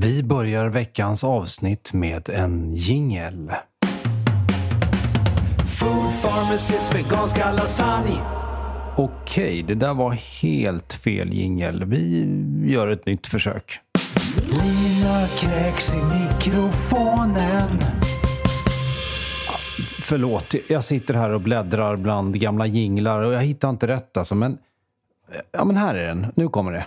Vi börjar veckans avsnitt med en jingel. Food Pharmacist veganska lasagne. Okej, det där var helt fel jingel. Vi gör ett nytt försök. Lina kräks i mikrofonen. Förlåt, jag sitter här och bläddrar bland gamla jinglar och jag hittar inte rätt alltså, men... Ja, men här är den. Nu kommer det.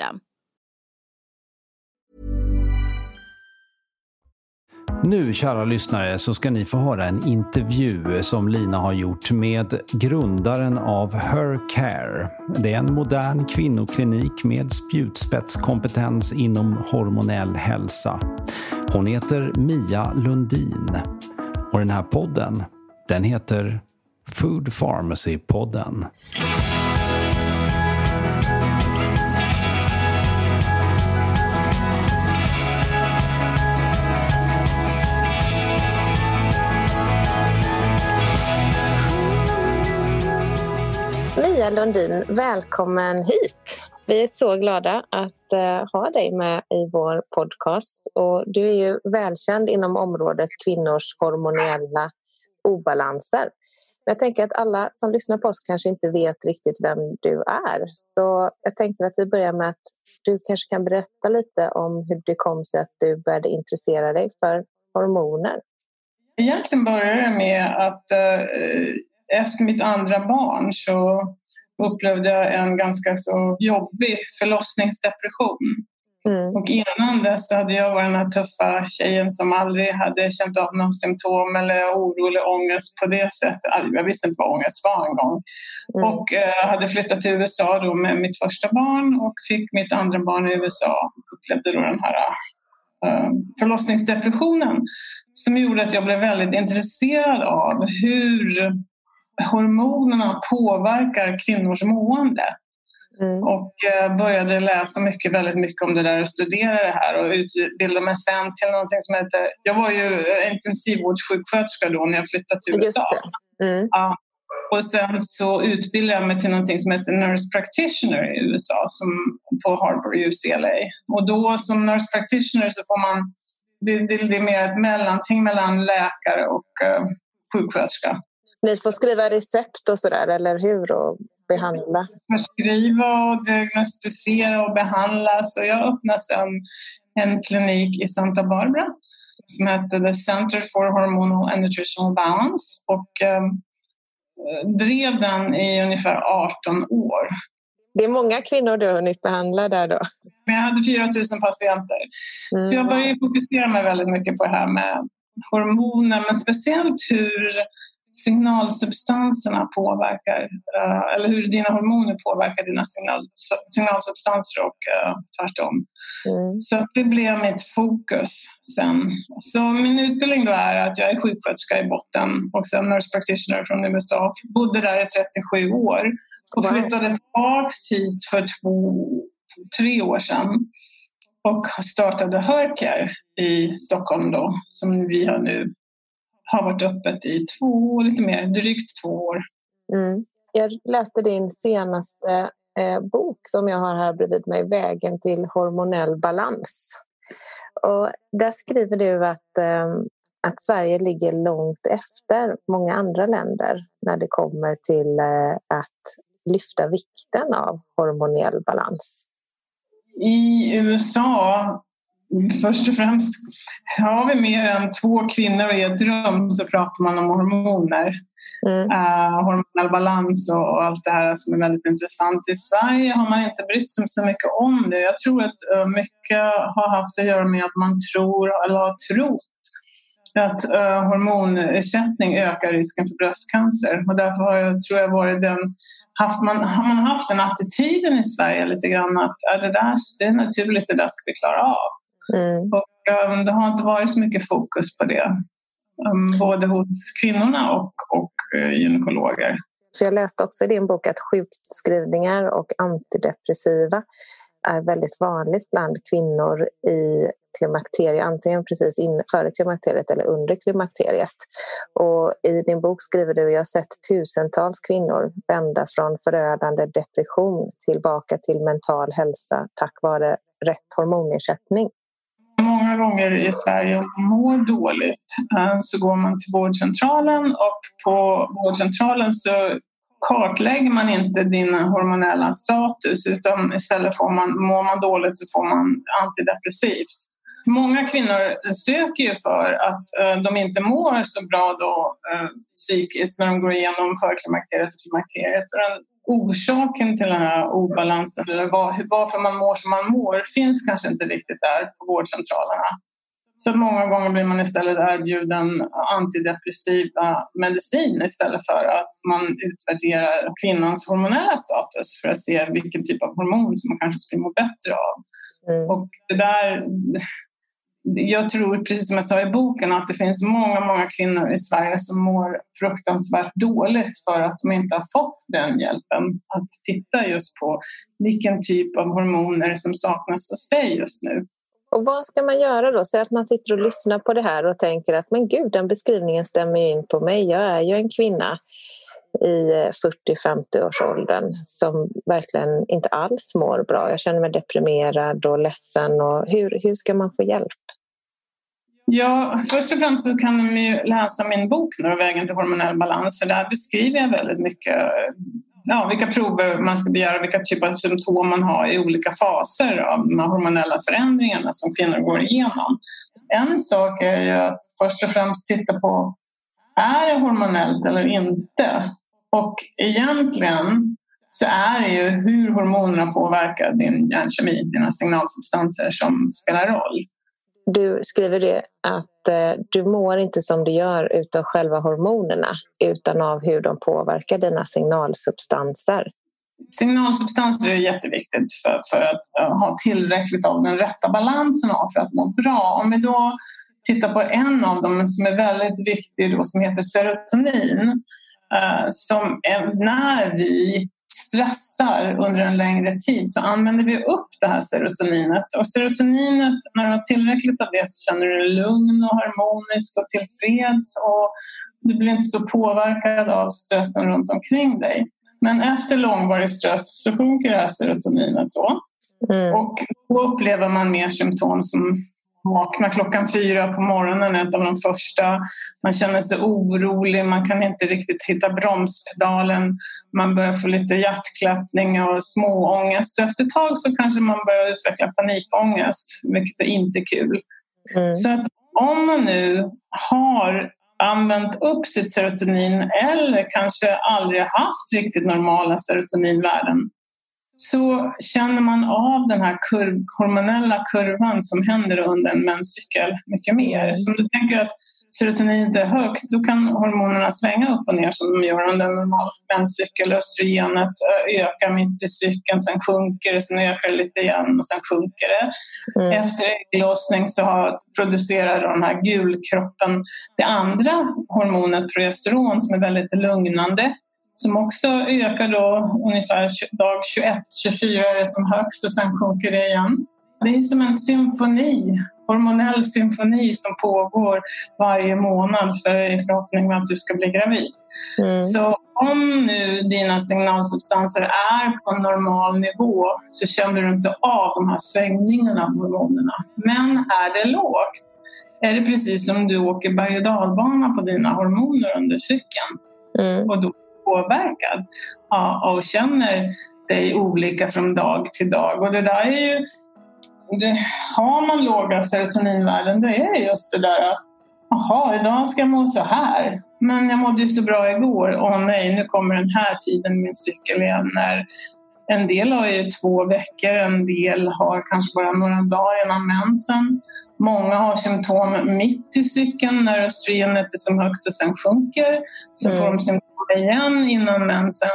Nu, kära lyssnare, så ska ni få höra en intervju som Lina har gjort med grundaren av Hercare. Det är en modern kvinnoklinik med spjutspetskompetens inom hormonell hälsa. Hon heter Mia Lundin och den här podden, den heter Food Pharmacy-podden. Maria Lundin, välkommen hit. Vi är så glada att eh, ha dig med i vår podcast. Och du är ju välkänd inom området kvinnors hormonella obalanser. Men jag tänker att alla som lyssnar på oss kanske inte vet riktigt vem du är. Så jag tänkte att vi börjar med att du kanske kan berätta lite om hur det kom sig att du började intressera dig för hormoner. Egentligen började det med att eh, efter mitt andra barn så upplevde jag en ganska så jobbig förlossningsdepression. Mm. Och innan dess hade jag varit den här tuffa tjejen som aldrig hade känt av några symptom eller oro eller ångest på det sättet. Jag visste inte vad ångest var en gång. Mm. Och eh, hade flyttat till USA då med mitt första barn och fick mitt andra barn i USA. Upplevde då den här eh, förlossningsdepressionen som gjorde att jag blev väldigt intresserad av hur hormonerna påverkar kvinnors mående. Mm. Och eh, började läsa mycket, väldigt mycket om det där och studera det här och utbilda mig sen till någonting som heter... Jag var ju intensivvårdssjuksköterska då när jag flyttade till USA. Mm. Ja. Och sen så utbildade jag mig till någonting som heter Nurse Practitioner i USA som på Harvard UCLA. Och då som Nurse Practitioner så får man... Det, det, det är mer ett mellanting mellan läkare och eh, sjuksköterska. Ni får skriva recept och sådär, eller hur? Och behandla. förskriva och diagnostisera och behandla. Så jag öppnade sen en klinik i Santa Barbara som hette The Center for Hormonal and Nutritional Balance och eh, drev den i ungefär 18 år. Det är många kvinnor du har hunnit behandla där då. Men jag hade 4 000 patienter. Mm. Så jag började fokusera mig väldigt mycket på det här med hormoner men speciellt hur signalsubstanserna påverkar, eh, eller hur dina hormoner påverkar dina signal, signalsubstanser och eh, tvärtom. Mm. Så det blev mitt fokus sen. Så min utbildning då är att jag är sjuksköterska i botten och sen nurse practitioner från USA. Bodde där i 37 år och flyttade tillbaka hit för två, tre år sedan och startade Hercare i Stockholm då som vi har nu har varit öppet i två år, lite mer, drygt två år. Mm. Jag läste din senaste eh, bok som jag har här bredvid mig, Vägen till hormonell balans. Och där skriver du att, eh, att Sverige ligger långt efter många andra länder när det kommer till eh, att lyfta vikten av hormonell balans. I USA först och främst, har vi mer än två kvinnor i ett rum så pratar man om hormoner. Mm. Uh, hormonell balans och, allt det här som är väldigt intressant. I Sverige har man inte brytt sig så mycket om det. Jag tror att uh, mycket har haft att göra med att man tror, eller har trott att uh, hormonersättning ökar risken för bröstcancer. Och därför har jag, tror jag varit den, haft man, har man haft den attityden i Sverige lite grann att det, där, det är naturligt, det där ska vi klara av. Mm. Och, um, det har inte varit så mycket fokus på det. Um, både hos kvinnorna och, och uh, gynekologer. Så jag läste också i din bok att sjukskrivningar och antidepressiva är väldigt vanligt bland kvinnor i klimakteriet, antingen precis in, före klimakteriet eller under klimakteriet. Och I din bok skriver du att jag har sett tusentals kvinnor vända från förödande depression tillbaka till mental hälsa tack vare rätt hormonersättning. Många gånger i Sverige om man mår dåligt eh, så går man till vårdcentralen och på vårdcentralen så kartlägger man inte din hormonella status utan istället får man, mår man dåligt så får man antidepressivt. Många kvinnor söker ju för att eh, de inte mår så bra då, eh, psykiskt när de går igenom förklimakteriet och klimakteriet. Och den orsaken till den här obalansen eller var, varför man mår som man mår finns kanske inte riktigt där på vårdcentralerna. Så många gånger blir man istället erbjuden antidepressiva medicin istället för att man utvärderar kvinnans hormonella status för att se vilken typ av hormon som man kanske skulle må bättre av. Mm. Och det där, jag tror, precis som jag sa i boken, att det finns många, många kvinnor i Sverige som mår fruktansvärt dåligt för att de inte har fått den hjälpen att titta just på vilken typ av hormoner som saknas hos dig just nu. Och vad ska man göra då? Säg att man sitter och lyssnar på det här och tänker att men gud, den beskrivningen stämmer ju in på mig. Jag är ju en kvinna i eh, 40-50 årsåldern som verkligen inte alls mår bra. Jag känner mig deprimerad och ledsen. Och hur, hur ska man få hjälp? Ja, först och främst så kan de ju läsa min bok Vägen till hormonell balans. För där beskriver jag väldigt mycket ja, vilka prover man ska begära, vilka typer av symptom man har i olika faser av de hormonella förändringarna som kvinnor går igenom. En sak är ju att först och främst titta på är det hormonellt eller inte? Och egentligen så är det ju hur hormonerna påverkar din hjärnkemi, dina signalsubstanser som spelar roll. Du skriver det att eh, du mår inte som du gör utav själva hormonerna utan av hur de påverkar dina signalsubstanser. Signalsubstanser är jätteviktigt för, för att uh, ha tillräckligt av den rätta balansen av för att må bra. Om vi då tittar på en av dem som är väldigt viktig då, som heter serotonin som är, när vi stressar under en längre tid så använder vi upp det här serotoninet. Och serotoninet, när du har tillräckligt av det så känner du dig lugn och harmonisk och tillfreds och du blir inte så påverkad av stressen runt omkring dig. Men efter långvarig stress så sjunker det här serotoninet då. Mm. Och då upplever man mer symptom som vakna klockan fyra på morgonen, ett av de första. Man känner sig orolig, man kan inte riktigt hitta bromspedalen. Man börjar få lite hjärtklappning och småångest. Efter ett tag så kanske man börjar utveckla panikångest, vilket är inte kul. Mm. Så att om man nu har använt upp sitt serotonin eller kanske aldrig haft riktigt normala serotoninvärden så känner man av den här kurv, hormonella kurvan som händer under en menscykel mycket mer. Så om du tänker att serotoninet är högt, då kan hormonerna svänga upp och ner som de gör under en normal menscykel. Östrogenet eh, ökar mitt i cykeln, sen sjunker det, sen ökar det lite igen och sen sjunker det. Mm. Efter ägglossning så har, producerar den här gulkroppen det andra hormonet progesteron som är väldigt lugnande som också ökar då ungefär dag 21-24 är det som högst och sen sjunker det igen. Det är som en symfoni, hormonell symfoni som pågår varje månad för, i förhoppning med att du ska bli gravid. Mm. Så om nu dina signalsubstanser är på en normal nivå så känner du inte av de här svängningarna av hormonerna. Men är det lågt är det precis som du åker berg och dalbana på dina hormoner under cykeln. Mm. Och då påverkad och känner dig olika från dag till dag. Och det där är ju det, har man låga serotoninvärden då är det just det där att jaha, idag ska jag må så här. Men jag mådde ju så bra igår. Åh nej, nu kommer den här tiden min cykel igen. När en del har ju två veckor, en del har kanske bara några dagar innan mensen. Många har symptom mitt i cykeln när östrogenet är som högt och sen sjunker. Sen får de symptom igen innan mensen.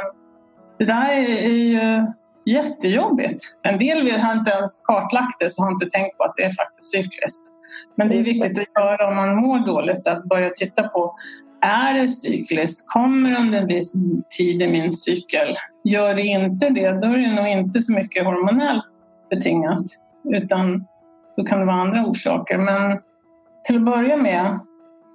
Det där är ju jättejobbigt. En del har inte ens kartlagt det så har inte tänkt på att det är faktiskt cykliskt. Men det är viktigt att göra om man mår dåligt, att börja titta på är det cykliskt? Kommer under en viss tid i min cykel? Gör det inte det, då är det nog inte så mycket hormonellt betingat utan då kan det vara andra orsaker. Men till att börja med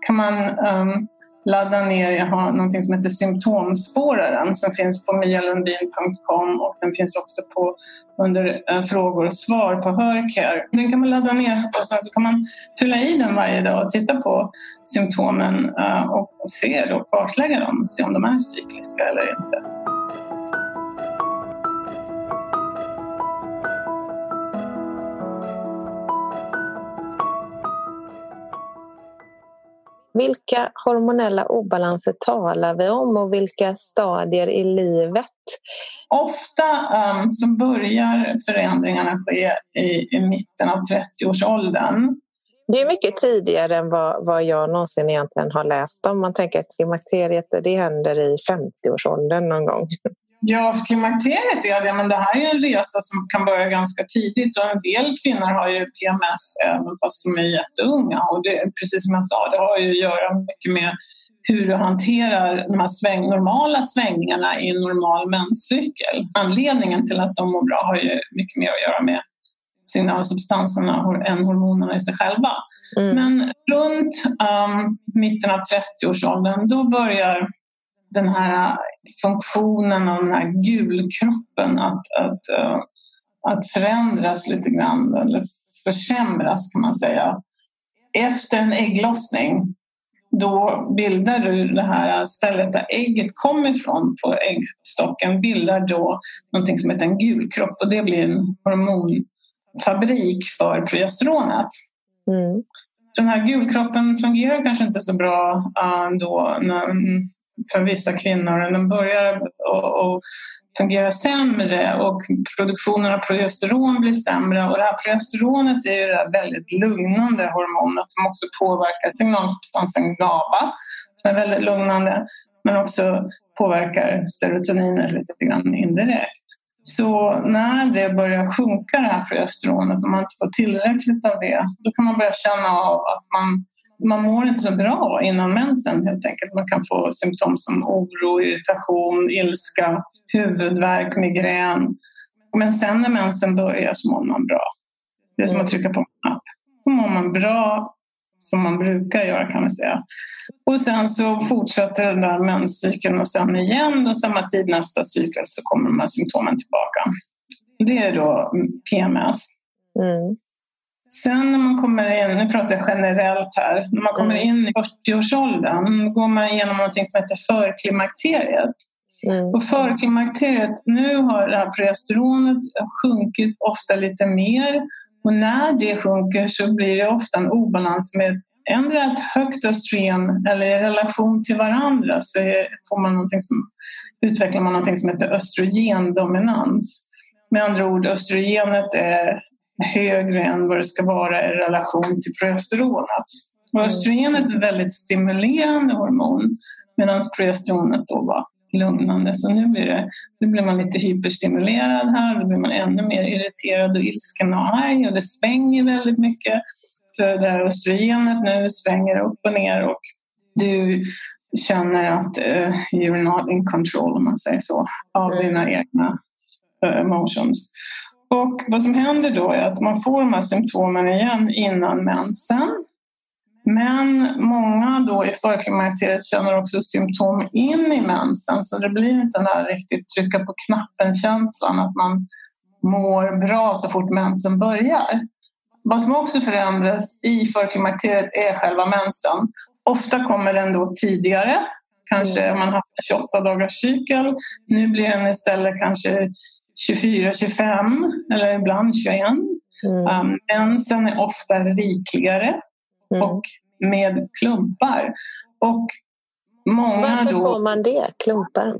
kan man um, ladda ner, jag har något som heter symptomspåraren som finns på mialundin.com och den finns också på under eh, frågor och svar på Hörcare. Den kan man ladda ner och sen så kan man fylla i den varje dag och titta på symptomen och, och se då, kartlägga dem och se om de är cykliska eller inte. Vilka hormonella obalanser talar vi om och vilka stadier i livet? Ofta um, så börjar förändringarna ske i, i mitten av 30-årsåldern. Det är mycket tidigare än vad, vad jag någonsin egentligen har läst om. Man tänker att klimakteriet det händer i 50-årsåldern någon gång. Ja, för klimakteriet är det, men det här är en resa som kan börja ganska tidigt och en del kvinnor har ju PMS även fast de är jätteunga och det, precis som jag sa, det har ju att göra mycket med hur du hanterar de här sväng, normala svängningarna i en normal menscykel. Anledningen till att de mår bra har ju mycket mer att göra med signalsubstanserna än hormonerna i sig själva. Mm. Men runt um, mitten av 30-årsåldern då börjar den här funktionen av den här gulkroppen att, att, uh, att förändras lite grann eller försämras kan man säga. Efter en ägglossning då bildar du det här stället där ägget kom ifrån på äggstocken bildar då någonting som heter en gulkropp och det blir en hormonfabrik för progesteronet. Mm. Den här gulkroppen fungerar kanske inte så bra uh, då när, för vissa kvinnor. Den börjar och, fungera sämre och produktionen av progesteron blir sämre. Och det här progesteronet är ju det väldigt lugnande hormonet som också påverkar signalsubstansen GABA som är väldigt lugnande men också påverkar serotoninet lite grann indirekt. Så när det börjar sjunka det här progesteronet och man inte får tillräckligt av det då kan man börja känna av att man man mår inte så bra innan mensen helt enkelt. Man kan få symptom som oro, irritation, ilska, huvudvärk, migrän. Men sen när mensen börjar så mår man bra. Det är som att trycka på en knapp. Så mår man bra som man brukar göra kan man säga. Och sen så fortsätter den där menscykeln och sen igen och samma tid nästa cykel så kommer de här symptomen tillbaka. Det är då PMS. Mm. Sen när man kommer in, nu pratar jag generellt här, när man kommer mm. in i 40-årsåldern går man igenom något som heter förklimakteriet. Mm. Och förklimakteriet, nu har det här progesteronet sjunkit ofta lite mer och när det sjunker så blir det ofta en obalans med ändra ett högt östrogen eller i relation till varandra så får man som, utvecklar man något som heter östrogendominans. Med andra ord, östrogenet är högre än vad det ska vara i relation till alltså, progesteronet. Och östrogenet är ett väldigt stimulerande hormon medan progesteronet då var lugnande. Så nu blir, det, nu blir man lite hyperstimulerad här, då blir man ännu mer irriterad och ilsken och arg och det svänger väldigt mycket. För det här östrogenet nu svänger upp och ner och du känner att uh, you're not in control om man säger så, av dina egna uh, emotions. Och vad som händer då är att man får de här symptomen igen innan mensen. Men många då i förklimakteriet känner också symptom in i mensen så det blir inte den där riktigt trycka på knappen-känslan att man mår bra så fort mensen börjar. Vad som också förändras i förklimakteriet är själva mensen. Ofta kommer den då tidigare, kanske om man har en 28 dagars cykel. Nu blir den istället kanske 24, 25 eller ibland 21. Mm. Um, mensen är ofta rikligare mm. och med klumpar. Och många Varför då, får man det, klumpar?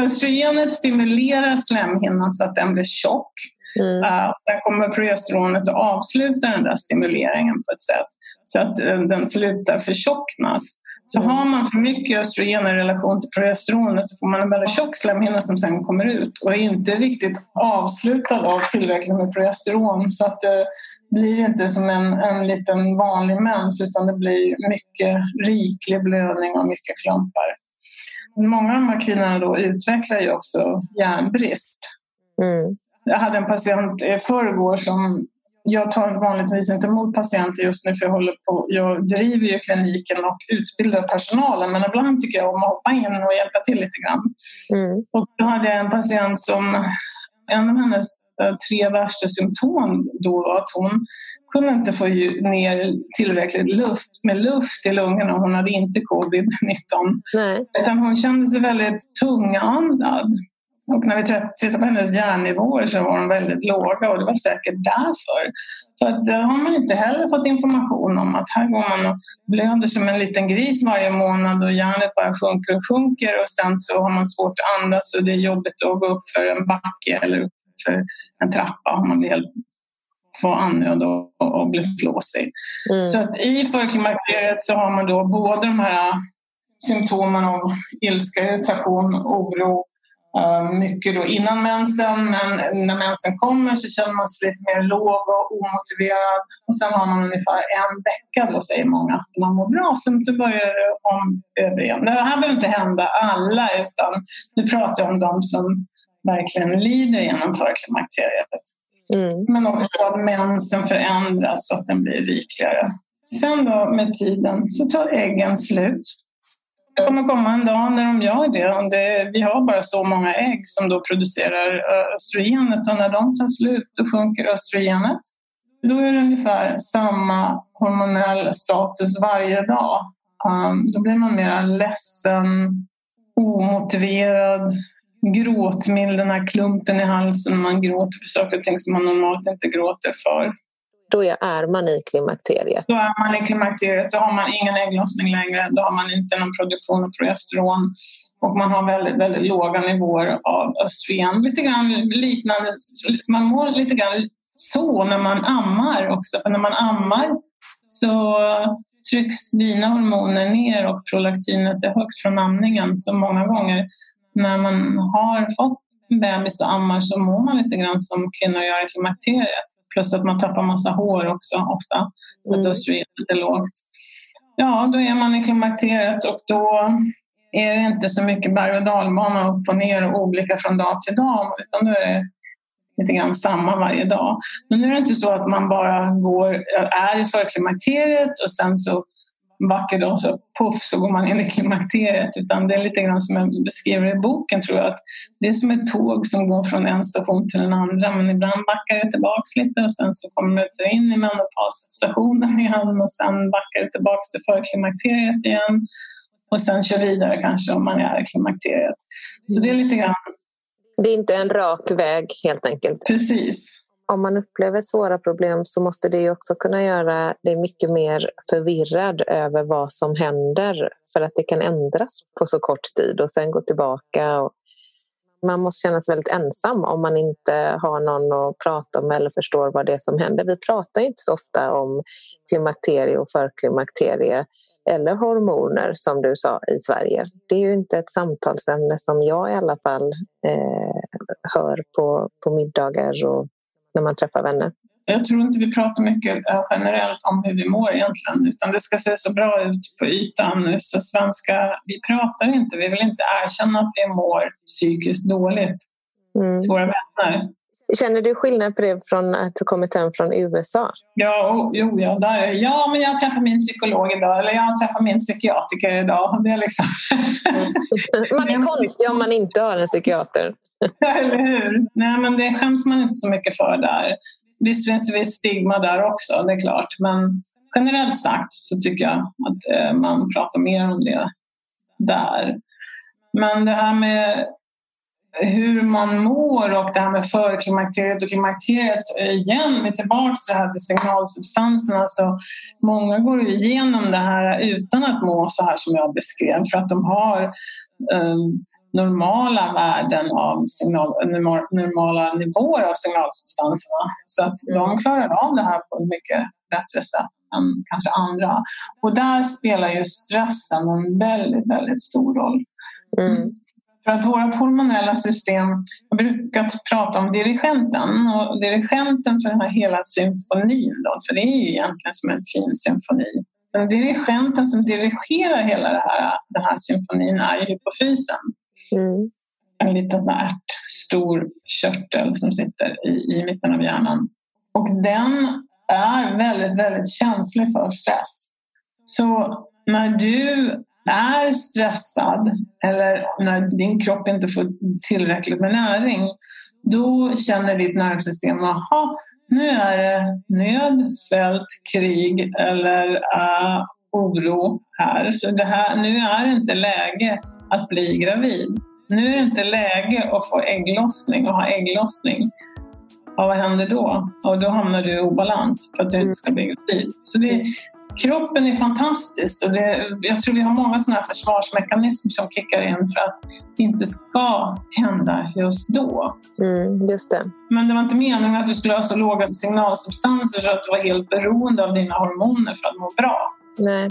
Östrogenet stimulerar slemhinnan så att den blir tjock. Mm. Uh, sen kommer progesteronet att avsluta den där stimuleringen på ett sätt så att uh, den slutar förtjocknas. Så mm. har man för mycket östrogen i relation till progesteronet så får man en väldigt tjock slemhinna som sen kommer ut och är inte riktigt avslutad av tillräckligt med progesteron så att det blir inte som en, en liten vanlig mens utan det blir mycket riklig blödning och mycket klumpar. Många av de här kvinnorna då utvecklar ju också järnbrist. Mm. Jag hade en patient i förrgår som jag tar vanligtvis inte emot patienter just nu för jag, håller på, jag driver ju kliniken och utbildar personalen men ibland tycker jag om att hoppa in och hjälpa till lite grann. Mm. Och då hade jag en patient som en av hennes eh, tre värsta symptom då var att hon kunde inte få ner tillräckligt luft, med luft i lungorna. Hon hade inte covid-19. Utan hon kände sig väldigt tungandad. Och när vi tittade på hennes hjärnnivåer så var de väldigt låga och det var säkert därför. För att där har man inte heller fått information om att här går man och blöder som en liten gris varje månad och hjärnet bara sjunker och sjunker och sen så har man svårt att andas och det är jobbigt att gå upp för en backe eller för en trappa om man blir helt få andnöd och, och bli flåsig. Mm. Så att i förklimakteriet så har man då både de här symptomen av ilska, irritation, oro Eh, mycket då innan mensen, men när mensen kommer så känner man sig lite mer låg och omotiverad. Och sen har man ungefär en vecka, då säger många, att man mår bra. Sen så börjar det om över igen. Det här behöver inte hända alla, utan nu pratar jag om de som verkligen lider genom förklimakteriet. Mm. Men också att mensen förändras så att den blir rikligare. Sen då med tiden så tar äggen slut. Det kommer komma en dag när de gör det. det. Vi har bara så många ägg som då producerar eh, östrogenet och när de tar slut då sjunker östrogenet. Då är det ungefär samma hormonell status varje dag. Um, då blir man mer ledsen, omotiverad, gråtmild, den här klumpen i halsen. Man gråter för saker och ting som man normalt inte gråter för då är man i klimakteriet. Då är man i klimakteriet, då har man ingen ägglossning längre, då har man inte någon produktion av progesteron och man har väldigt, väldigt låga nivåer av östrogen. Lite grann liknande, man mår lite grann så när man ammar också, för när man ammar så trycks dina hormoner ner och prolaktinet är högt från amningen så många gånger när man har fått en bebis och ammar så mår man lite grann som kvinnor gör i klimakteriet. Plus att man tappar massa hår också ofta, för att mm. östrogenet är lågt. Ja, då är man i klimakteriet och då är det inte så mycket berg och dalbana upp och ner och olika från dag till dag utan då är det lite grann samma varje dag. Men nu är det inte så att man bara går, är i förklimakteriet och sen så vacker dag så puff så går man in i klimakteriet. Utan det är lite grann som jag beskriver i boken tror jag. Att det är som ett tåg som går från en station till den andra men ibland backar det tillbaks lite och sen så kommer det in i menopausstationen igen och sen backar det tillbaks till förklimakteriet igen och sen kör vidare kanske om man är i klimakteriet. Så det är lite grann det är inte en rak väg helt enkelt. Precis om man upplever svåra problem så måste det också kunna göra dig mycket mer förvirrad över vad som händer för att det kan ändras på så kort tid och sen gå tillbaka. Och man måste känna sig väldigt ensam om man inte har någon att prata med eller förstår vad det är som händer. Vi pratar inte så ofta om klimakterie och förklimakterie eller hormoner som du sa i Sverige. Det är ju inte ett samtalsämne som jag i alla fall eh, hör på, på middagar och när man träffar vänner? Jag tror inte vi pratar mycket generellt om hur vi mår egentligen utan det ska se så bra ut på ytan. Så svenska, vi pratar inte, vi vill inte erkänna att vi mår psykiskt dåligt mm. till våra vänner. Känner du skillnad på det från att du kommit hem från USA? Ja, oh, jo, ja, där, ja, men jag träffar min psykolog idag eller jag träffar min psykiatriker idag. Det är liksom... Mm. Man är konstig om man inte har en psykiater. Eller hur? Nej, men det skäms man inte så mycket för där. Visst finns det visst stigma där också, det är klart. Men generellt sagt så tycker jag att eh, man pratar mer om det där. Men det här med hur man mår och det här med förklimakteriet och klimakteriet. Igen, vi är tillbaka till det här till signalsubstanserna. Så alltså, många går igenom det här utan att må så här som jag beskrev för att de har um, normala värden av signal, normala nivåer av signalsubstanserna. Så att de mm. klarar av det här på ett mycket bättre sätt än kanske andra. Och där spelar ju stressen en väldigt, väldigt stor roll. Mm. För att vårt hormonella system, jag brukar prata om dirigenten och dirigenten för den här hela symfonin, då, för det är ju egentligen som en fin symfoni. Den dirigenten som dirigerar hela det här, den här symfonin är ju hypofysen. Mm. En liten sån här stor körtel som sitter i, i mitten av hjärnan. Och den är väldigt, väldigt känslig för stress. Så när du är stressad eller när din kropp inte får tillräckligt med näring, då känner ditt nervsystem att nu är det nöd, svält, krig eller uh, oro här. Så det här, nu är det inte läge att bli gravid. Nu är det inte läge att få ägglossning och ha ägglossning. Ja, vad händer då? Och då hamnar du i obalans för att du inte ska bli gravid. Så det, kroppen är fantastisk och det, jag tror vi har många sådana försvarsmekanismer som kickar in för att det inte ska hända just då. Mm, just det. Men det var inte meningen att du skulle ha så låga signalsubstanser så att du var helt beroende av dina hormoner för att må bra. Nej.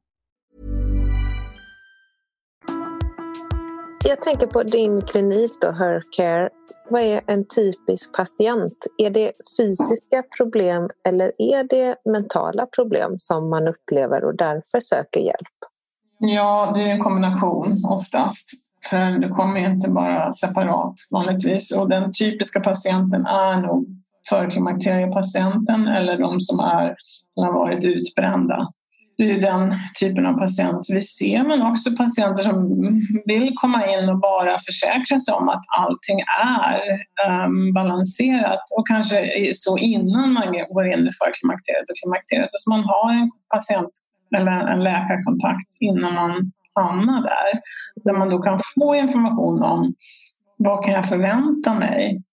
Jag tänker på din klinik då, Hercare. Vad är en typisk patient? Är det fysiska problem eller är det mentala problem som man upplever och därför söker hjälp? Ja, det är en kombination oftast. För du kommer inte bara separat vanligtvis. Och den typiska patienten är nog förklimakteriepatienten eller de som är, har varit utbrända. Det är den typen av patient vi ser, men också patienter som vill komma in och bara försäkra sig om att allting är um, balanserat och kanske så innan man går in i förklimakteriet och klimakteriet. Så man har en patient eller en läkarkontakt innan man hamnar där. Där man då kan få information om vad kan jag förvänta mig?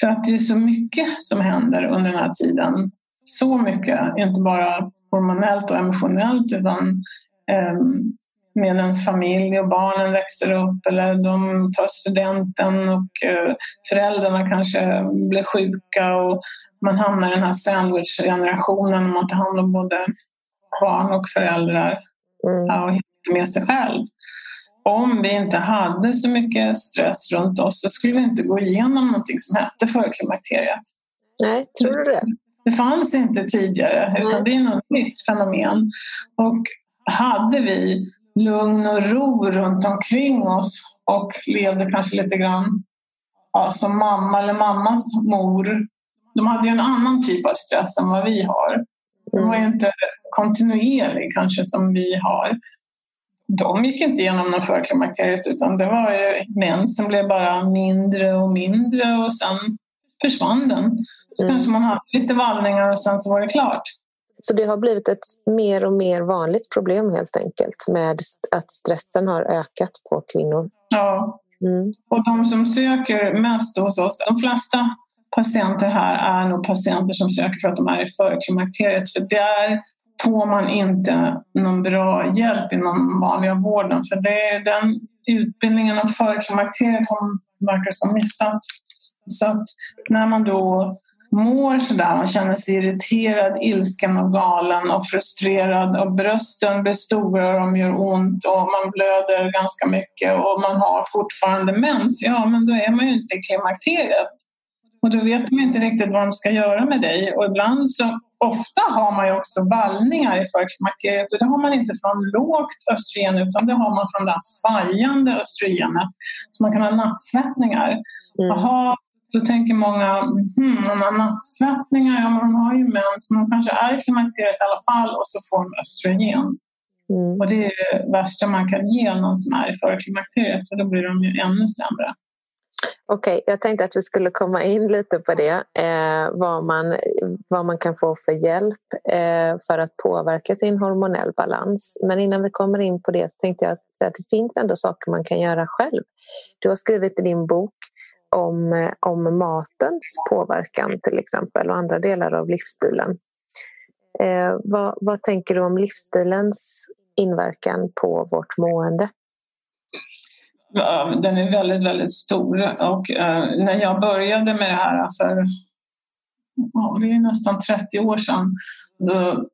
För att det är så mycket som händer under den här tiden. Så mycket, inte bara hormonellt och emotionellt utan eh, med ens familj och barnen växer upp eller de tar studenten och eh, föräldrarna kanske blir sjuka och man hamnar i den här sandwich-generationen man tar hand om både barn och föräldrar. Mm. Ja, med sig själv. Om vi inte hade så mycket stress runt oss så skulle vi inte gå igenom någonting som hette förklimakteriet. Nej, tror du det? Det fanns inte tidigare, utan det är något nytt fenomen. Och hade vi lugn och ro runt omkring oss och levde kanske lite grann ja, som mamma eller mammas mor. De hade ju en annan typ av stress än vad vi har. Den var ju inte kontinuerlig kanske som vi har de gick inte igenom någon förklimakteriet utan det var ju mensen blev bara mindre och mindre och sen försvann den. Så mm. kanske man hade lite vallningar och sen så var det klart. Så det har blivit ett mer och mer vanligt problem helt enkelt med att stressen har ökat på kvinnor. Ja. Mm. Och de som söker mest hos oss, de flesta patienter här är nog patienter som söker för att de är i förklimakteriet. För där får man inte någon bra hjälp inom vanliga vården. För det är den utbildningen om förklimakteriet har man verkar som missat. Så att när man då mår sådär, man känner sig irriterad, ilsken och galen och frustrerad och brösten blir stora och de gör ont och man blöder ganska mycket och man har fortfarande mens, ja men då är man ju inte i klimakteriet. Och då vet man inte riktigt vad de ska göra med dig och ibland så ofta har man ju också vallningar i förklimakteriet och det har man inte från lågt östrogen utan det har man från det svajande östrogenet. Så man kan ha nattsvettningar. Mm. Aha, då tänker många, hmm, man har nattsvettningar, ja man har ju mens, man kanske är i klimakteriet i alla fall och så får de östrogen. Mm. Och det är det värsta man kan ge någon som är i förklimakteriet för då blir de ju ännu sämre. Okej, okay, jag tänkte att vi skulle komma in lite på det. Eh, vad, man, vad man kan få för hjälp eh, för att påverka sin hormonell balans. Men innan vi kommer in på det så tänkte jag säga att det finns ändå saker man kan göra själv. Du har skrivit i din bok om, eh, om matens påverkan till exempel och andra delar av livsstilen. Eh, vad, vad tänker du om livsstilens inverkan på vårt mående? Den är väldigt, väldigt stor och eh, när jag började med det här för ja, det är nästan 30 år sedan då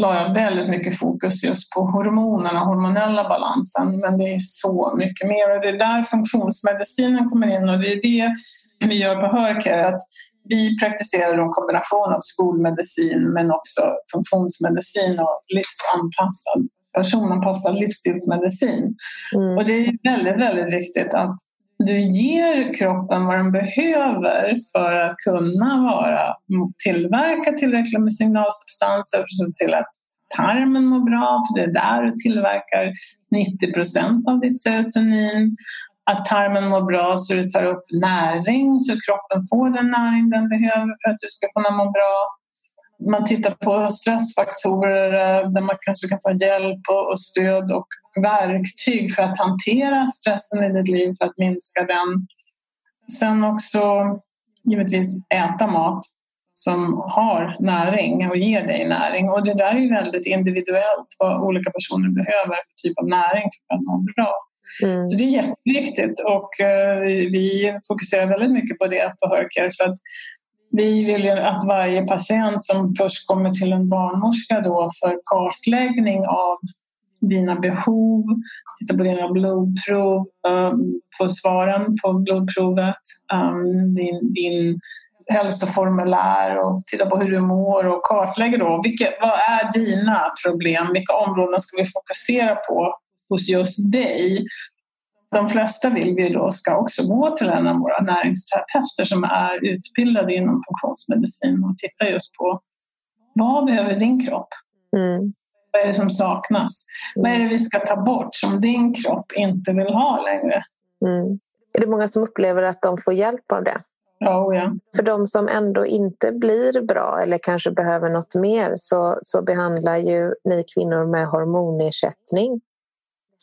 la jag väldigt mycket fokus just på hormonerna, hormonella balansen. Men det är så mycket mer och det är där funktionsmedicinen kommer in och det är det vi gör på Hörcare. Att vi praktiserar en kombination av skolmedicin men också funktionsmedicin och livsanpassad personanpassad livsstilsmedicin. Mm. Och det är väldigt, väldigt viktigt att du ger kroppen vad den behöver för att kunna vara, tillverka tillräckligt med signalsubstanser för att se till att tarmen mår bra, för det är där du tillverkar 90 procent av ditt serotonin. Att tarmen mår bra så du tar upp näring så kroppen får den näring den behöver för att du ska kunna må bra man tittar på stressfaktorer eh, där man kanske kan få hjälp och stöd och verktyg för att hantera stressen i ditt liv för att minska den. Sen också givetvis äta mat som har näring och ger dig näring. Och det där är väldigt individuellt vad olika personer behöver för typ av näring för att må bra. Mm. Så det är jätteviktigt och eh, vi fokuserar väldigt mycket på det på Hörcare för att vi vill ju att varje patient som först kommer till en barnmorska då för kartläggning av dina behov, titta på dina blodprov, eh, på svaren på blodprovet, ehm, din, din hälsoformulär och titta på hur du mår och kartlägger då vilka, vad är dina problem, vilka områden ska vi fokusera på hos just dig? De flesta vill vi då ska också gå till en av våra näringsterapeuter som är utbildade inom funktionsmedicin och titta just på vad behöver din kropp? Mm. Vad är det som saknas? Mm. Vad är det vi ska ta bort som din kropp inte vill ha längre? Mm. Är det många som upplever att de får hjälp av det? Ja, oh ja. För de som ändå inte blir bra eller kanske behöver något mer så, så behandlar ju ni kvinnor med hormonersättning.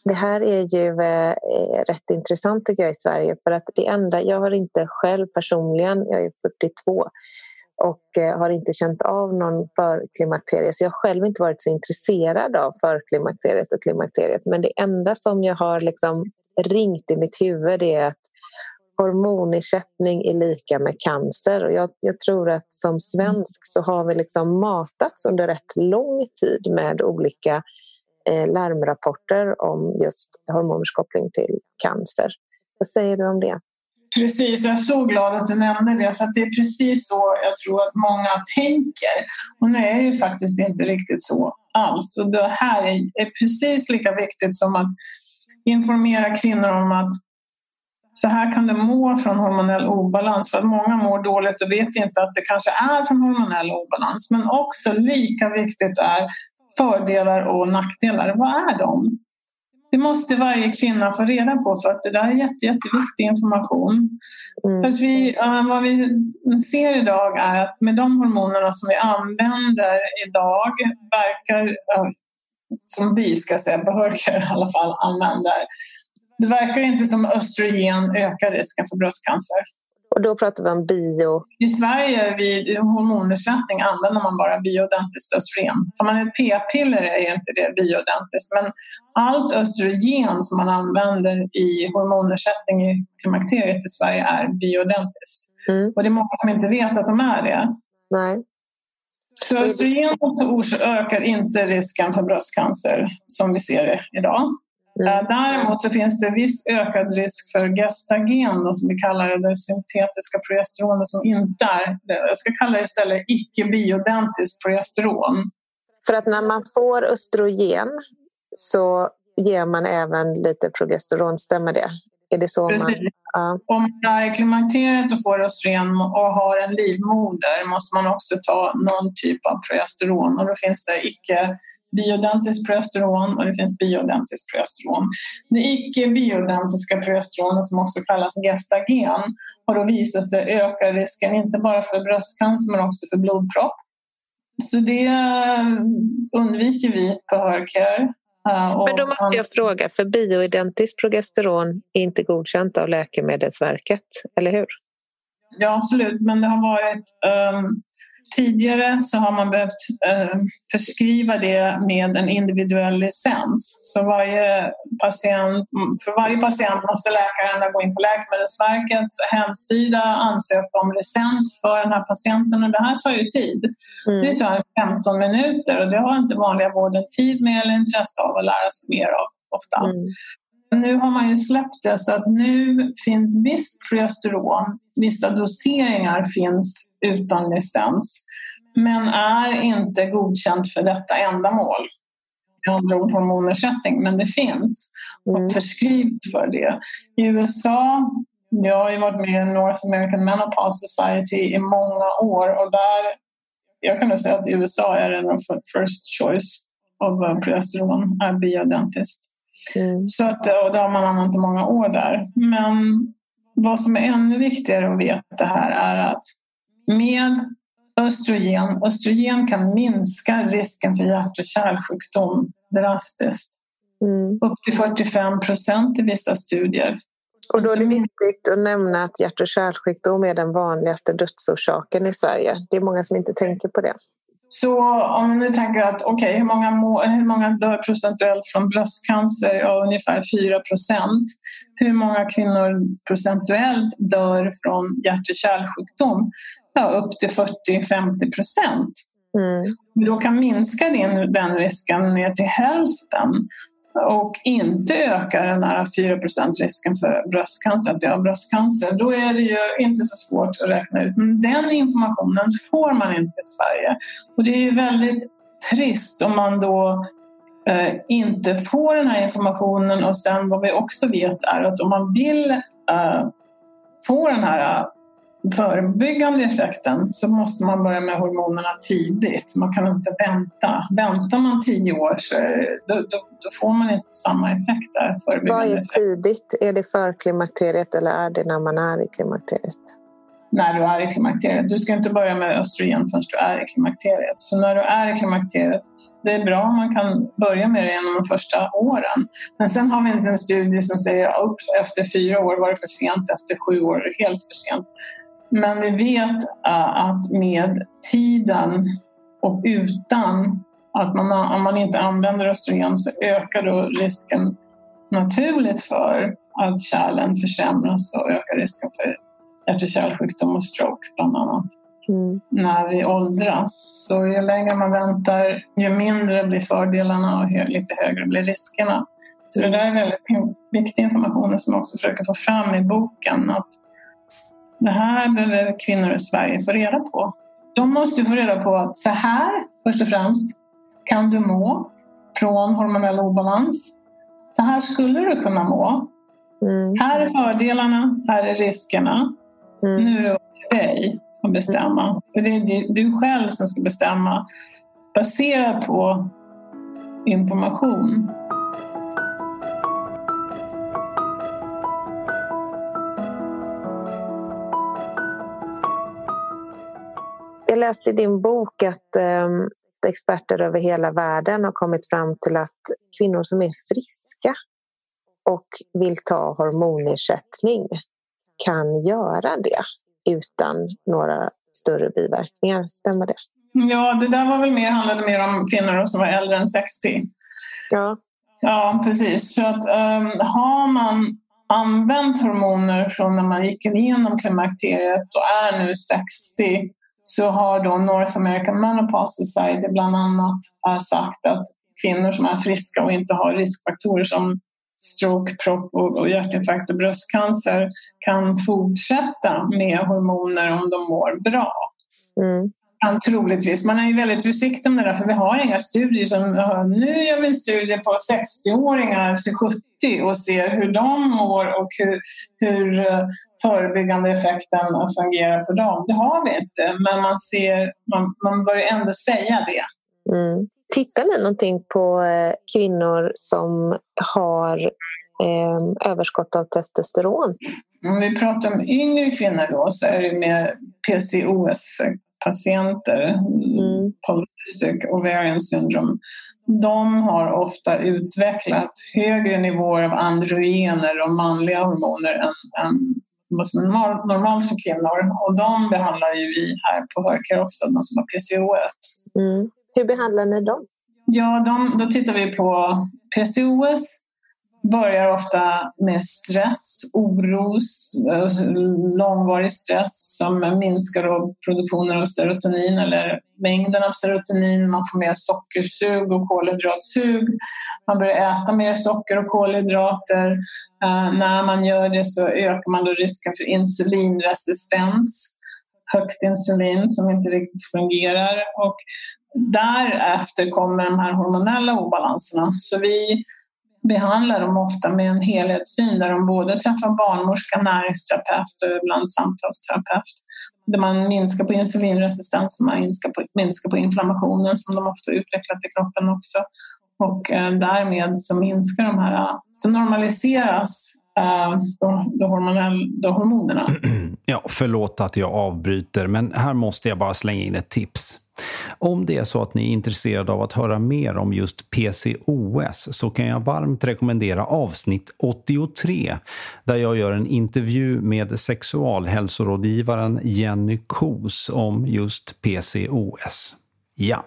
Det här är ju eh, eh, rätt intressant tycker jag i Sverige för att det enda, jag har inte själv personligen, jag är 42 och eh, har inte känt av någon förklimakterie så jag har själv inte varit så intresserad av förklimakteriet och klimakteriet. Men det enda som jag har liksom ringt i mitt huvud är att hormonersättning är lika med cancer. Och jag, jag, tror att som svensk så har vi liksom matats under rätt lång tid med olika Eh, Eh, larmrapporter om just hormoners koppling till cancer. Vad säger du om det? Precis, jag är så glad att du nämnde det för det är precis så jag tror att många tänker. Och nu är det faktiskt inte riktigt så alls. Och det här är precis lika viktigt som att informera kvinnor om att så här kan du må från hormonell obalans. För att många mår dåligt och vet inte att det kanske är från hormonell obalans. Men också lika viktigt är fördelar och nackdelar. Vad är de? Det måste varje kvinna få reda på för att det där är jätte, jätteviktig information. Mm. För vi, vad vi ser idag är att med de hormonerna som vi använder idag verkar, som vi ska säga, behöriga i alla fall använder, det verkar inte som östrogen ökar risken för bröstcancer. Och då pratar vi om bio. I Sverige vid hormonersättning använder man bara bioidentiskt östrogen. Tar man ett p-piller är inte det bioidentiskt men allt östrogen som man använder i hormonersättning i klimakteriet i Sverige är bioidentiskt. Mm. Och det är många som inte vet att de är det. Nej. Så östrogen ökar inte risken för bröstcancer som vi ser det idag. Mm. Däremot så finns det viss ökad risk för gestagen då, som vi kallar det, det syntetiska progesteronet som inte är, jag ska kalla det istället icke-bioidentiskt progesteron. För att när man får östrogen så ger man även lite progesteron, stämmer det? Är det så Precis. man... Ja. Om man är i klimakteriet och får östrogen och har en livmoder måste man också ta någon typ av progesteron och då finns det icke bioidentiskt progesteron och det finns bioidentiskt progesteron. Det icke bioidentiska progesteronet som också kallas gestagen har då visat sig öka risken inte bara för bröstcancer men också för blodpropp. Så det undviker vi på Hörcare. Men då måste jag fråga, för bioidentiskt progesteron är inte godkänt av Läkemedelsverket, eller hur? Ja, absolut. Men det har varit um, Tidigare så har man behövt eh, förskriva det med en individuell licens. Så varje patient, för varje patient måste läkaren gå in på Läkemedelsverkets hemsida och ansöka om licens för den här patienten och det här tar ju tid. Mm. Det tar 15 minuter och det har inte vanliga vården tid med eller intresse av att lära sig mer av ofta. Mm. Nu har man ju släppt det så att nu finns visst progesteron, vissa doseringar finns utan licens men är inte godkänt för detta ändamål. Med andra ord hormonersättning, men det finns Mm. och förskrivet för det. I USA, jag har ju varit med i North American Menopause Society i många år och där, jag kan nog säga att i USA är det en first choice av progesteron, är bioidentiskt. Mm. Så att, och det har man använt många år där. Men vad som är ännu viktigare att veta här är att med östrogen, östrogen kan minska risken för hjärt och kärlsjukdom drastiskt. Mm. Upp till 45 procent i vissa studier. Och då är det viktigt att nämna att hjärt och kärlsjukdom är den vanligaste dödsorsaken i Sverige. Det är många som inte tänker på det. Så om vi nu tänker att okej, okay, hur, många må, hur många dör procentuellt från bröstcancer? Ja, ungefär 4 procent. Hur många kvinnor procentuellt dör från hjärt och kärlsjukdom? Ja, upp till 40-50 procent. Mm. Då kan minska den, den risken ner till hälften och inte ökar den här 4 risken för bröstcancer, att jag har bröstcancer, då är det ju inte så svårt att räkna ut. Men den informationen får man inte i Sverige. Och det är ju väldigt trist om man då eh, inte får den här informationen och sen vad vi också vet är att om man vill eh, få den här förebyggande effekten så måste man börja med hormonerna tidigt. Man kan inte vänta. Väntar man tio år så då, då, då får man inte samma effekt där. Vad är tidigt? Är det för klimakteriet eller är det när man är i klimakteriet? När du är i klimakteriet. Du ska inte börja med östrogen förrän du är i klimakteriet. Så när du är i klimakteriet det är bra om man kan börja med det genom de första åren. Men sen har vi inte en studie som säger upp efter fyra år var det för sent, efter sju år är det helt för sent. Men vi vet uh, att med tiden och utan att man, om man inte använder östrogen så ökar då risken naturligt för att kärlen försämras och ökar risken för hjärt och kärlsjukdom och stroke bland annat. Mm. när vi åldras. Så ju längre man väntar, ju mindre blir fördelarna och lite högre blir riskerna. Så det där är väldigt viktig information som jag också försöker få fram i boken. Att det här behöver kvinnor i Sverige få reda på. De måste få reda på att så här, först och främst, kan du må från hormonell obalans. Så här skulle du kunna må. Mm. Här är fördelarna, här är riskerna. Mm. Nu är det upp till dig att bestämma. För det är du själv som ska bestämma baserat på information. Jag läste i din bok att eh, experter över hela världen har kommit fram till att kvinnor som är friska och vill ta hormonersättning kan göra det utan några större biverkningar. Stämmer det? Ja, det där var väl mer, handlade mer om kvinnor som var äldre än 60. Ja. Ja, precis. Så att, um, har man använt hormoner från när man gick igenom klimakteriet och är nu 60 så har då North American Menopause Society bland annat eh, sagt att kvinnor som är friska och inte har riskfaktorer som stroke, propp och hjärtinfarkt och bröstcancer kan fortsätta med hormoner om de mår bra. Mm. Kan troligtvis. Man är ju väldigt försiktig med det där för vi har inga studier som nu gör vi en studie på 60-åringar till 70 och ser hur de mår och hur, hur eh, förebyggande effekten fungerar på dem. Det har vi inte men man, ser, man, man börjar ändå säga det. Mm. Tittar ni någonting på eh, kvinnor som har eh, överskott av testosteron? Om vi pratar om yngre kvinnor då så är det mer PCOS-patienter, mm. Polycystic Ovarian Syndrome. De har ofta utvecklat högre nivåer av androgener och manliga hormoner än, än som är normalt för kvinnor. Och de behandlar ju vi här på Hörker också, de som har PCOS. Mm. Hur behandlar ni dem? Ja, de, då tittar vi på PCOS. Börjar ofta med stress, oro, alltså, långvarig stress som minskar produktionen av serotonin eller mängden av serotonin. Man får mer sockersug och kolhydratsug. Man börjar äta mer socker och kolhydrater. Uh, när man gör det så ökar man då risken för insulinresistens högt insulin som inte riktigt fungerar och därefter kommer de här hormonella obalanserna. Så vi behandlar dem ofta med en helhetssyn där de både träffar barnmorska, näringsterapeut och ibland samtalsterapeut. Där man minskar på insulinresistens, man minskar på, minskar på inflammationen som de ofta utvecklat i kroppen också. Och eh, därmed så minskar de här, så normaliseras eh, de hormonerna. Ja, förlåt att jag avbryter, men här måste jag bara slänga in ett tips. Om det är så att ni är intresserade av att höra mer om just PCOS så kan jag varmt rekommendera avsnitt 83 där jag gör en intervju med sexualhälsorådgivaren Jenny Kos om just PCOS. Ja.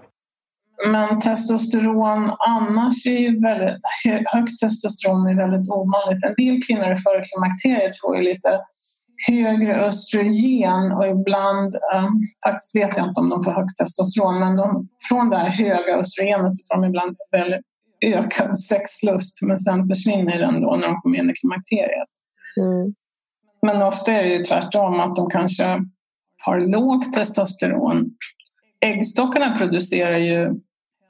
Men testosteron annars är ju väldigt, högt testosteron är väldigt ovanligt. En del kvinnor före klimakteriet får ju lite högre östrogen och ibland, um, faktiskt vet jag inte om de får högt testosteron, men de, från det här höga östrogenet så får de ibland väldigt ökad sexlust men sen försvinner den då när de kommer in i klimakteriet. Mm. Men ofta är det ju tvärtom att de kanske har lågt testosteron. Äggstockarna producerar ju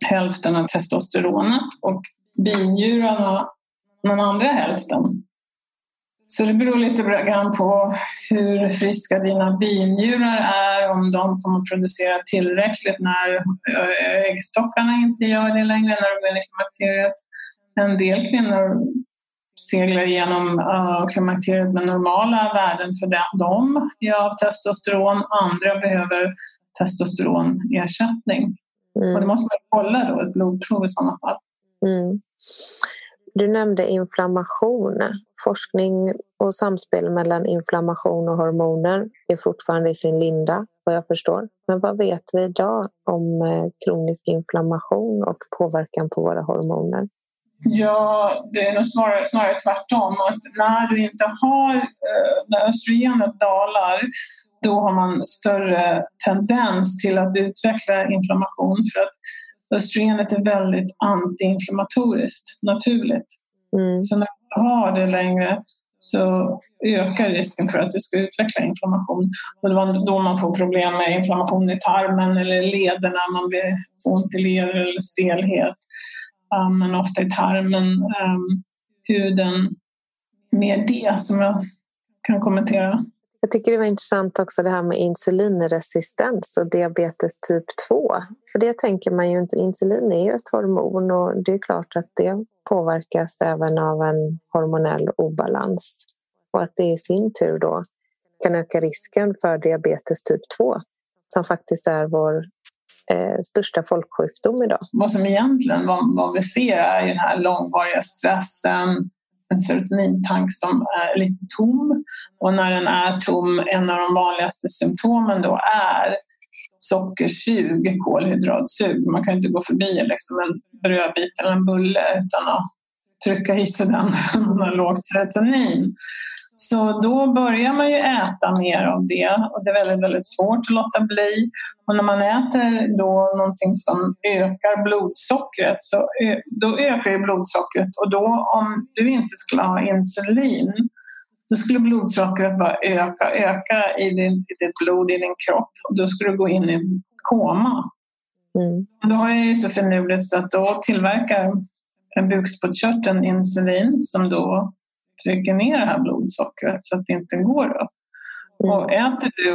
hälften av testosteronet och binjurarna den andra hälften. Så det beror lite grann på hur friska dina binjurar är, om de kommer att producera tillräckligt när äggstockarna inte gör det längre när de in i klimakteriet. En del kvinnor seglar igenom uh, klimakteriet med normala värden för dem av testosteron. Andra behöver testosteronersättning. Mm. Och det måste man kolla då, ett blodprov i sådana fall. Mm. Du nämnde inflammation. Forskning och samspel mellan inflammation och hormoner är fortfarande i sin linda, vad jag förstår. Men vad vet vi idag om eh, kronisk inflammation och påverkan på våra hormoner? Ja, det är nog snarare, snarare tvärtom. Att när du inte har, eh, när östrogenet dalar då har man större tendens till att utveckla inflammation för att östrogenet är väldigt antiinflammatoriskt, naturligt. Mm. Så när du har det längre så ökar risken för att du ska utveckla inflammation. Och det var då man får problem med inflammation i tarmen eller lederna, man blir ont i leder eller stelhet. Men ofta i tarmen, um, huden. Mer det som jag kan kommentera. Jag tycker det var intressant också det här med insulinresistens och diabetes typ 2. För det tänker man ju inte, insulin är ju ett hormon och det är klart att det påverkas även av en hormonell obalans. Och att det i sin tur då kan öka risken för diabetes typ 2 som faktiskt är vår eh, största folksjukdom idag. Vad som egentligen vad, vad vi ser är den här långvariga stressen, en serotonintank som är lite tom. Och när den är tom, en av de vanligaste symptomen då är sockersug, kolhydratsug. Man kan inte gå förbi liksom en brödbit eller en bulle utan att trycka i sig den när man har lågt serotonin. Så då börjar man ju äta mer av det och det är väldigt, väldigt svårt att låta bli. Och när man äter då någonting som ökar blodsockret så då ökar ju blodsockret och då om du inte skulle ha insulin då skulle blodsockret bara öka, öka i, din, i ditt blod, i din kropp och då skulle du gå in i koma. Mm. Då är det så finurligt så att då tillverkar bukspottkörteln insulin som då trycker ner det här blodsockret så att det inte går upp. Mm. Och äter du,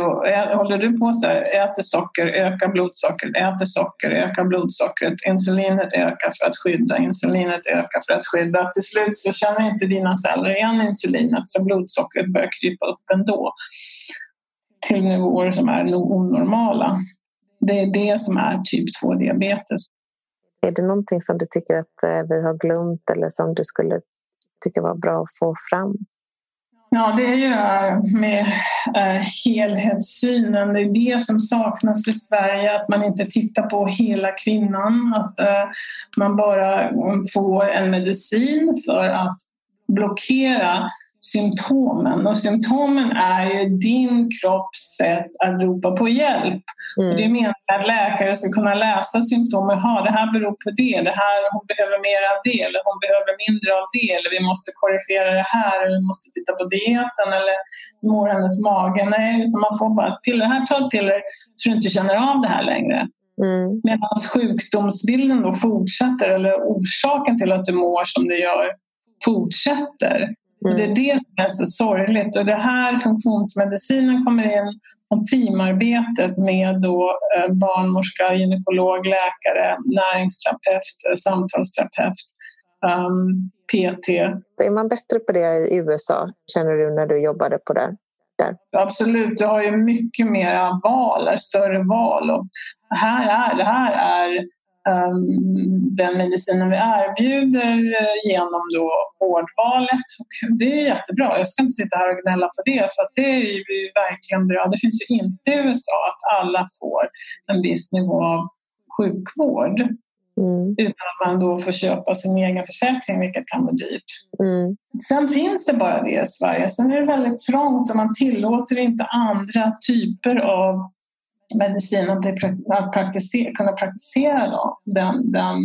håller du på så här, äter socker, ökar blodsockret, äter socker, ökar blodsockret, insulinet ökar för att skydda, insulinet ökar för att skydda. Till slut så känner inte dina celler igen insulinet så blodsockret börjar krypa upp ändå till nivåer som är onormala. Det är det som är typ 2-diabetes. Är det någonting som du tycker att eh, vi har glömt eller som du skulle tycker var bra att få fram? Ja, det är ju det här med eh, helhetssynen. Det är det som saknas i Sverige, att man inte tittar på hela kvinnan. Att eh, man bara får en medicin för att blockera symptomen. Och symptomen är ju din kropps sätt att ropa på hjälp. Mm. Och det menar att läkare ska kunna läsa symptomen. Ha, det här beror på det, det här, hon behöver mer av det eller hon behöver mindre av det eller vi måste korrigera det här eller vi måste titta på dieten eller mår hennes mage? Nej, utan man får bara ett piller. Här, ta ett piller så du inte känner av det här längre. Mm. Medan sjukdomsbilden då fortsätter eller orsaken till att du mår som du gör fortsätter. Mm. Det är det som är så sorgligt och det här funktionsmedicinen kommer in och teamarbetet med då eh, barnmorska, gynekolog, läkare, näringsterapeut, eh, samtalsterapeut, um, PT. Är man bättre på det i USA, känner du, när du jobbade på det? Där? Absolut, du har ju mycket mer val, större val. Och här är, det här är Ehm, den medicinen vi erbjuder eh, genom då vårdvalet. Och det är jättebra. Jag ska inte sitta här och gnälla på det för det är ju verkligen bra. Det finns ju inte i USA att alla får en viss nivå av sjukvård mm. utan att man då får köpa sin egen försäkring, vilket kan vara dyrt. Mm. Sen finns det bara det i Sverige. Sen är det väldigt trångt och man tillåter inte andra typer av medicin att, praktisera, kunna praktisera då, den, den.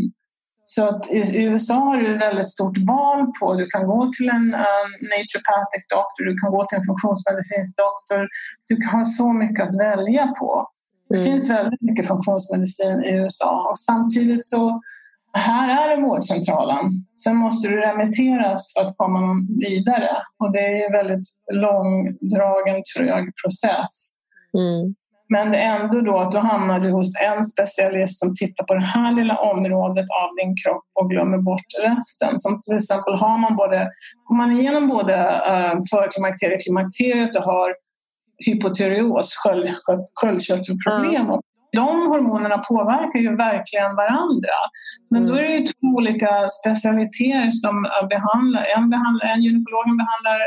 Så att i USA har du ett väldigt stort val på, du kan gå till en um, naturopathic doktor, du kan gå till en funktionsmedicinsk doktor, du kan ha så mycket att välja på. Det mm. finns väldigt mycket funktionsmedicin i USA och samtidigt så här är det vårdcentralen. Sen måste du remitteras för att komma vidare och det är en väldigt långdragen, trög process. Mm. Men ändå då att då hamnar du hos en specialist som tittar på det här lilla området av din kropp och glömmer bort resten. Som till exempel har man både, går man igenom både uh, förklimakteriet, klimakteriet och har hypotyreos, sköld, sköldkörtelproblem. Mm. De hormonerna påverkar ju verkligen varandra. Men då är det ju två olika specialiteter som behandlar. En, behandlar, en gynekolog behandlar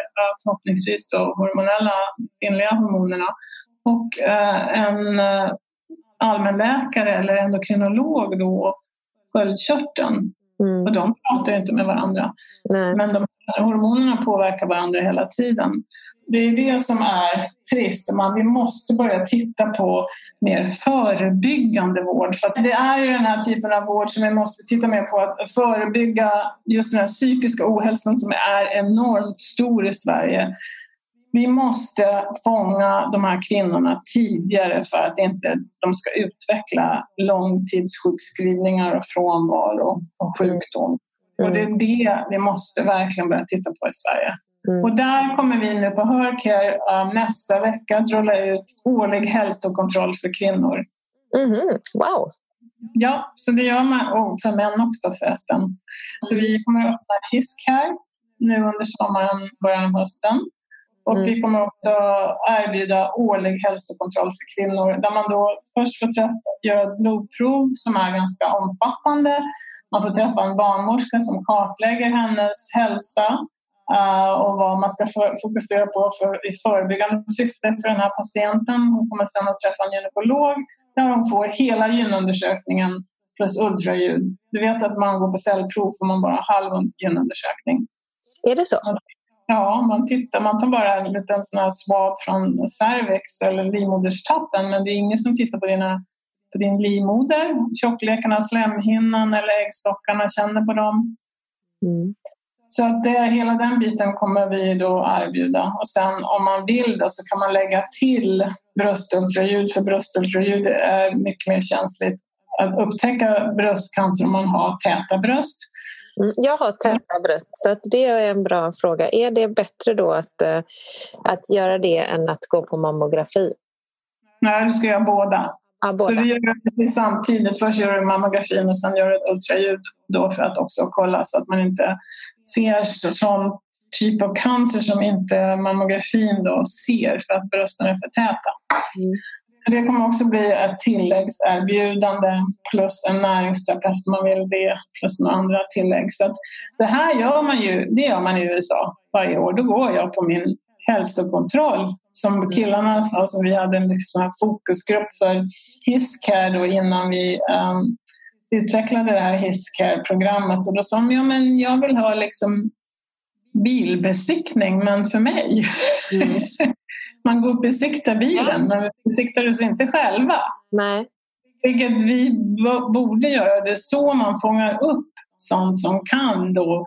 förhoppningsvis då hormonella, kvinnliga hormonerna och eh, en eh, allmänläkare eller endokrinolog då sköldkörteln. Mm. Och de pratar ju inte med varandra. Nej. Men de hormonerna påverkar varandra hela tiden. Det är det som är trist. Man, vi måste börja titta på mer förebyggande vård. För det är ju den här typen av vård som vi måste titta mer på. Att förebygga just den här psykiska ohälsan som är enormt stor i Sverige vi måste fånga de här kvinnorna tidigare för att inte de ska utveckla långtidssjukskrivningar och frånvaro och sjukdom. Mm. Och det är det vi måste verkligen börja titta på i Sverige. Mm. Och där kommer vi nu på Hörcare um, nästa vecka att rulla ut årlig hälsokontroll för kvinnor. Mm. Wow! Ja, så det gör man, och för män också förresten. Så vi kommer att öppna Hisk här nu under sommaren, början av hösten. Och Mm. vi kommer också erbjuda årlig hälsokontroll för kvinnor där man då först får träffa, göra ett blodprov som är ganska omfattande. Man får träffa en barnmorska som kartlägger hennes hälsa eh, och vad man ska för, fokusera på för, i förebyggande syfte för den här patienten. Hon kommer sen att träffa en gynekolog där hon får hela gynundersökningen plus ultraljud. Du vet att man går på cellprov får man bara halv gynundersökning. Är det så? Ja, man, tittar, man tar bara en liten sån här swab från cervix eller livmoderstappen men det är ingen som tittar på, dina, på din livmoder, tjockleken av slemhinnan eller äggstockarna, känner på dem. Mm. Så att det, hela den biten kommer vi då erbjuda. Och sen om man vill då, så kan man lägga till bröstultraljud för bröstultraljud är mycket mer känsligt att upptäcka bröstcancer om man har täta bröst. Mm. Jag har täta bröst, så det är en bra fråga. Är det bättre då att, eh, att göra det än att gå på mammografi? Nej, du ska göra båda. Så båda. du gör det samtidigt. Först gör du mammografin och sen gör du ett ultraljud då för att också kolla så att man inte ser så- sån typ av cancer som inte mammografin då ser för att brösten är för täta. Mm. Det kommer också bli ett tilläggserbjudande plus en näringsterapeut om man vill det plus några andra tillägg. Så det här gör man ju, det gör man i USA varje år. Då går jag på min hälsokontroll som killarna sa, som vi hade en liksom fokusgrupp för Hisscare då innan vi um, utvecklade det här Hisscare-programmet och då sa de, ja men jag vill ha liksom bilbesiktning men för mig. Mm. Man går och besiktar bilen men vi besiktar oss inte själva. Nej. Vilket vi borde göra. Det är så man fångar upp sånt som kan då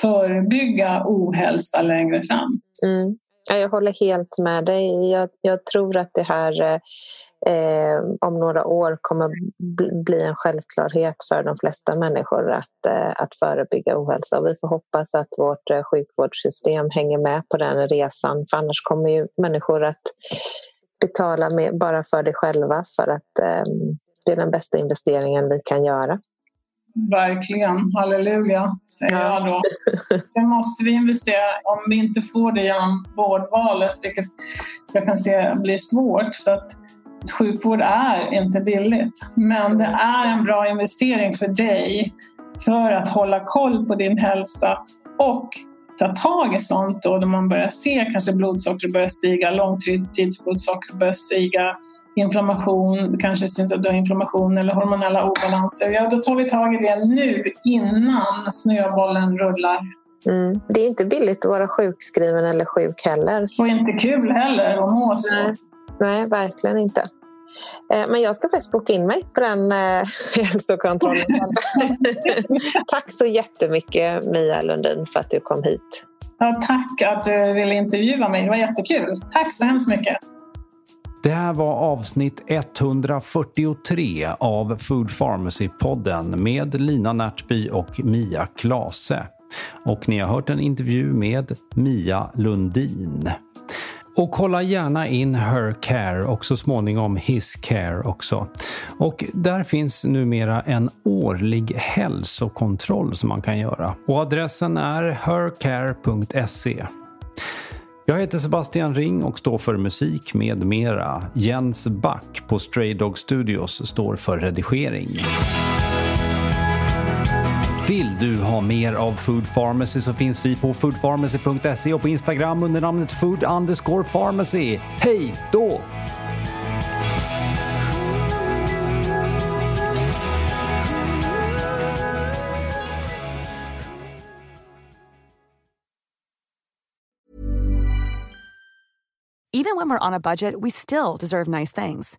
förebygga ohälsa längre fram. Mm. Ja, jag håller helt med dig. Jag, jag tror att det här eh, om några år kommer bl- bli en självklarhet för de flesta människor att, eh, att förebygga ohälsa. Och vi får hoppas att vårt eh, sjukvårdssystem hänger med på den resan för annars kommer ju människor att betala med, bara för det själva för att eh, det är den bästa investeringen vi kan göra. Verkligen, halleluja, säger Ja. jag då. Sen måste vi investera, om vi inte får det genom vårdvalet, vilket jag kan se blir svårt, för att sjukvård är inte billigt. Men det är en bra investering för dig för att hålla koll på din hälsa och ta tag i sånt då, då man börjar se kanske blodsocker börjar stiga, långtidsblodsocker börjar stiga, inflammation, kanske syns att du har inflammation eller hormonella obalanser. Ja, då tar vi tag i det nu innan snöbollen rullar. Mm. Det är inte billigt att vara sjukskriven eller sjuk heller. Och inte kul heller att må så. Nej. Verkligen inte. Eh, Men jag ska faktiskt boka in mig på den eh, hälsokontrollen. Tack så jättemycket Mia Lundin för att du kom hit. Ja, tack att du ville intervjua mig, det var jättekul. Tack så hemskt mycket. Det här var avsnitt 143 av Food Pharmacy-podden med Lina Närtby och Mia Klase. Och ni har hört en intervju med Mia Lundin. Och kolla gärna in Her Care och så småningom His Care också. Och där finns numera en årlig hälsokontroll som man kan göra. Och adressen är hercare.se. Jag heter Sebastian Ring och står för musik med mera. Jens Back på Stray Dog Studios står för redigering. Vill du ha mer av Food Pharmacy så finns vi på foodpharmacy.se och på Instagram under namnet food underscore pharmacy. Hej då! Even when we're on a budget, we still deserve nice things.